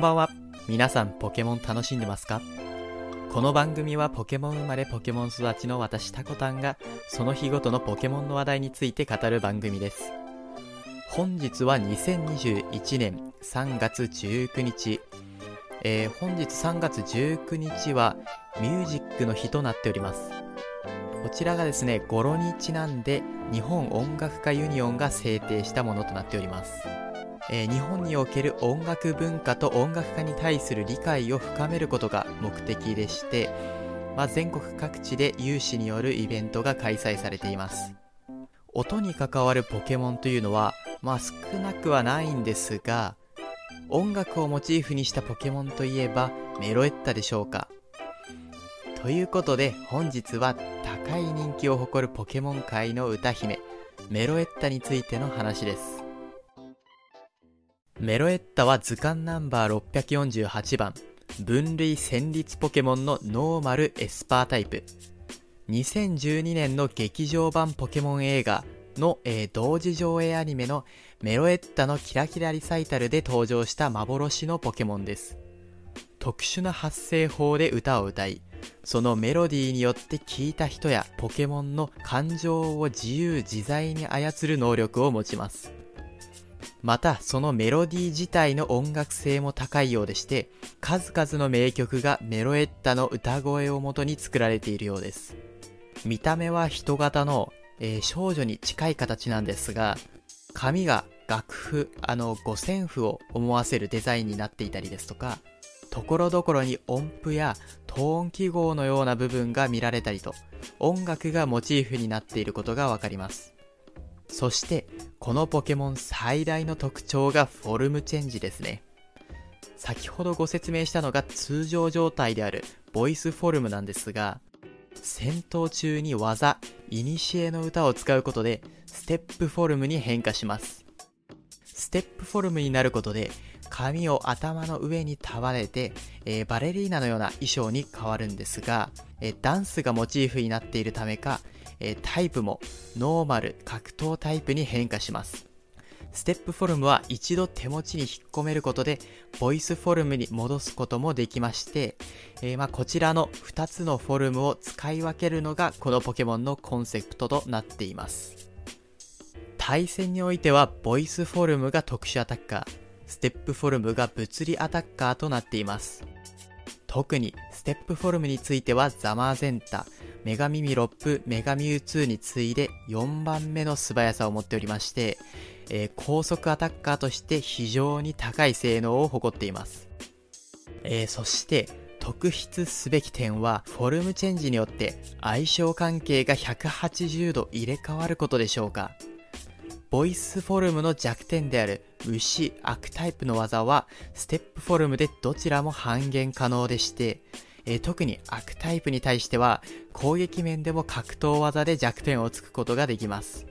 んばんは。皆さんポケモン楽しんでますか？この番組はポケモン生まれポケモン育ちの私タコタンがその日ごとのポケモンの話題について語る番組です。本日は2021年3月19日。えー、本日3月19日はミュージックの日となっております。こちらがですね、語呂にちなんで日本音楽家ユニオンが制定したものとなっております。えー、日本における音楽文化と音楽家に対する理解を深めることが目的でして、まあ、全国各地で有志によるイベントが開催されています。音に関わるポケモンというのは、まあ少なくはないんですが、音楽をモチーフにしたポケモンといえばメロエッタでしょうか。ということで本日は高い人気を誇るポケモン界の歌姫、メロエッタについての話です。メロエッタは図鑑ナンバー648番、分類旋律ポケモンのノーマルエスパータイプ。2012年の劇場版ポケモン映画の、えー、同時上映アニメのメロエッタのキラキラリサイタルで登場した幻のポケモンです。特殊な発声法で歌を歌い、そのメロディーによって聴いた人やポケモンの感情を自由自在に操る能力を持ちます。また、そのメロディー自体の音楽性も高いようでして、数々の名曲がメロエッタの歌声をもとに作られているようです。見た目は人型の、えー、少女に近い形なんですが、髪が楽譜、あの五線譜を思わせるデザインになっていたりですとか、ところどころに音符やトーン記号のような部分が見られたりと、音楽がモチーフになっていることがわかります。そして、このポケモン最大の特徴がフォルムチェンジですね。先ほどご説明したのが通常状態であるボイスフォルムなんですが、戦闘中に技、イニシエの歌を使うことで、ステップフォルムに変化します。ステップフォルムになることで、髪を頭の上に束ねて、えー、バレリーナのような衣装に変わるんですが、えー、ダンスがモチーフになっているためか、え、タイプもノーマル格闘タイプに変化します。ステップフォルムは一度手持ちに引っ込めることで、ボイスフォルムに戻すこともできまして、えー、まこちらの2つのフォルムを使い分けるのがこのポケモンのコンセプトとなっています。対戦においては、ボイスフォルムが特殊アタッカー、ステップフォルムが物理アタッカーとなっています。特に、ステップフォルムについてはザマーゼンタ、メガミミロップ、メガミュウ2に次いで4番目の素早さを持っておりまして、えー、高速アタッカーとして非常に高い性能を誇っています。えー、そして、特筆すべき点は、フォルムチェンジによって相性関係が180度入れ替わることでしょうか。ボイスフォルムの弱点である牛、悪タイプの技は、ステップフォルムでどちらも半減可能でして、え、特に悪タイプに対しては、攻撃面でも格闘技で弱点をつくことができます。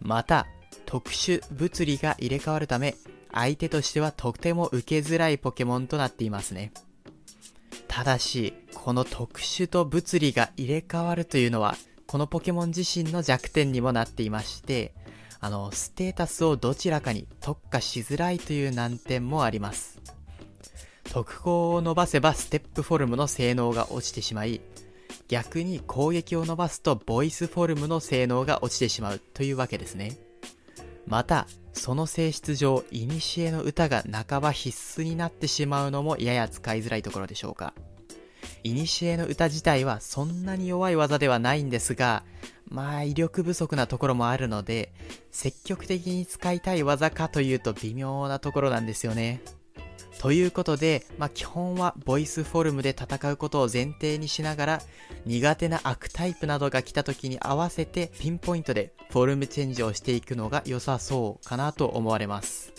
また、特殊物理が入れ替わるため、相手としてはとても受けづらいポケモンとなっていますね。ただし、この特殊と物理が入れ替わるというのは、このポケモン自身の弱点にもなっていまして、あの、ステータスをどちらかに特化しづらいという難点もあります。特攻を伸ばせばステップフォルムの性能が落ちてしまい、逆に攻撃を伸ばすとボイスフォルムの性能が落ちてしまうというわけですね。また、その性質上、イニシエの歌が半ば必須になってしまうのもやや使いづらいところでしょうか。イニシエの歌自体はそんなに弱い技ではないんですが、まあ威力不足なところもあるので、積極的に使いたい技かというと微妙なところなんですよね。ということで、まあ基本はボイスフォルムで戦うことを前提にしながら、苦手な悪タイプなどが来た時に合わせてピンポイントでフォルムチェンジをしていくのが良さそうかなと思われます。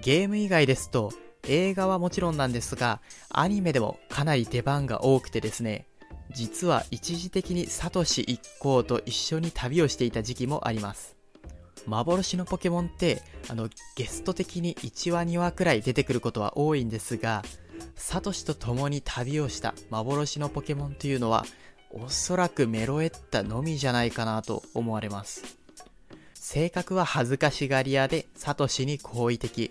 ゲーム以外ですと、映画はもちろんなんですが、アニメでもかなり出番が多くてですね、実は一時的にサトシ一行と一緒に旅をしていた時期もあります。幻のポケモンって、あの、ゲスト的に1話2話くらい出てくることは多いんですが、サトシと共に旅をした幻のポケモンというのは、おそらくメロエッタのみじゃないかなと思われます。性格は恥ずかしがり屋で、サトシに好意的。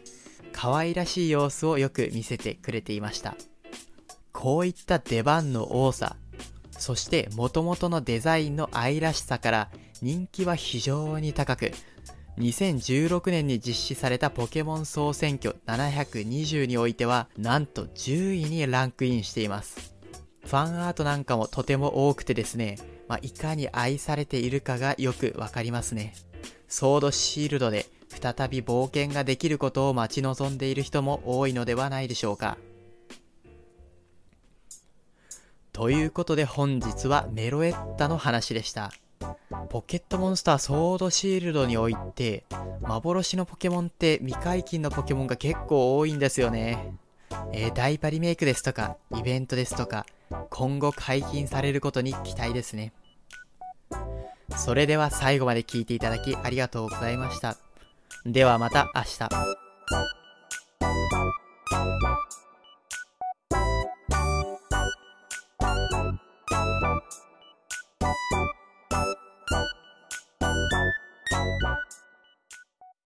可愛らしい様子をよく見せてくれていました。こういった出番の多さそして元々のデザインの愛らしさから人気は非常に高く2016年に実施されたポケモン総選挙720においてはなんと10位にランクインしています。ファンアートなんかもとても多くてですね、まあ、いかに愛されているかがよくわかりますね。ソードシールドで再び冒険ができることを待ち望んでいる人も多いのではないでしょうか。ということで本日はメロエッタの話でした。ポケットモンスターソードシールドにおいて幻のポケモンって未解禁のポケモンが結構多いんですよね。えー、ダイパリメイクですとかイベントですとか今後解禁されることに期待ですね。それでは最後まで聞いていただきありがとうございました。ではまた明日。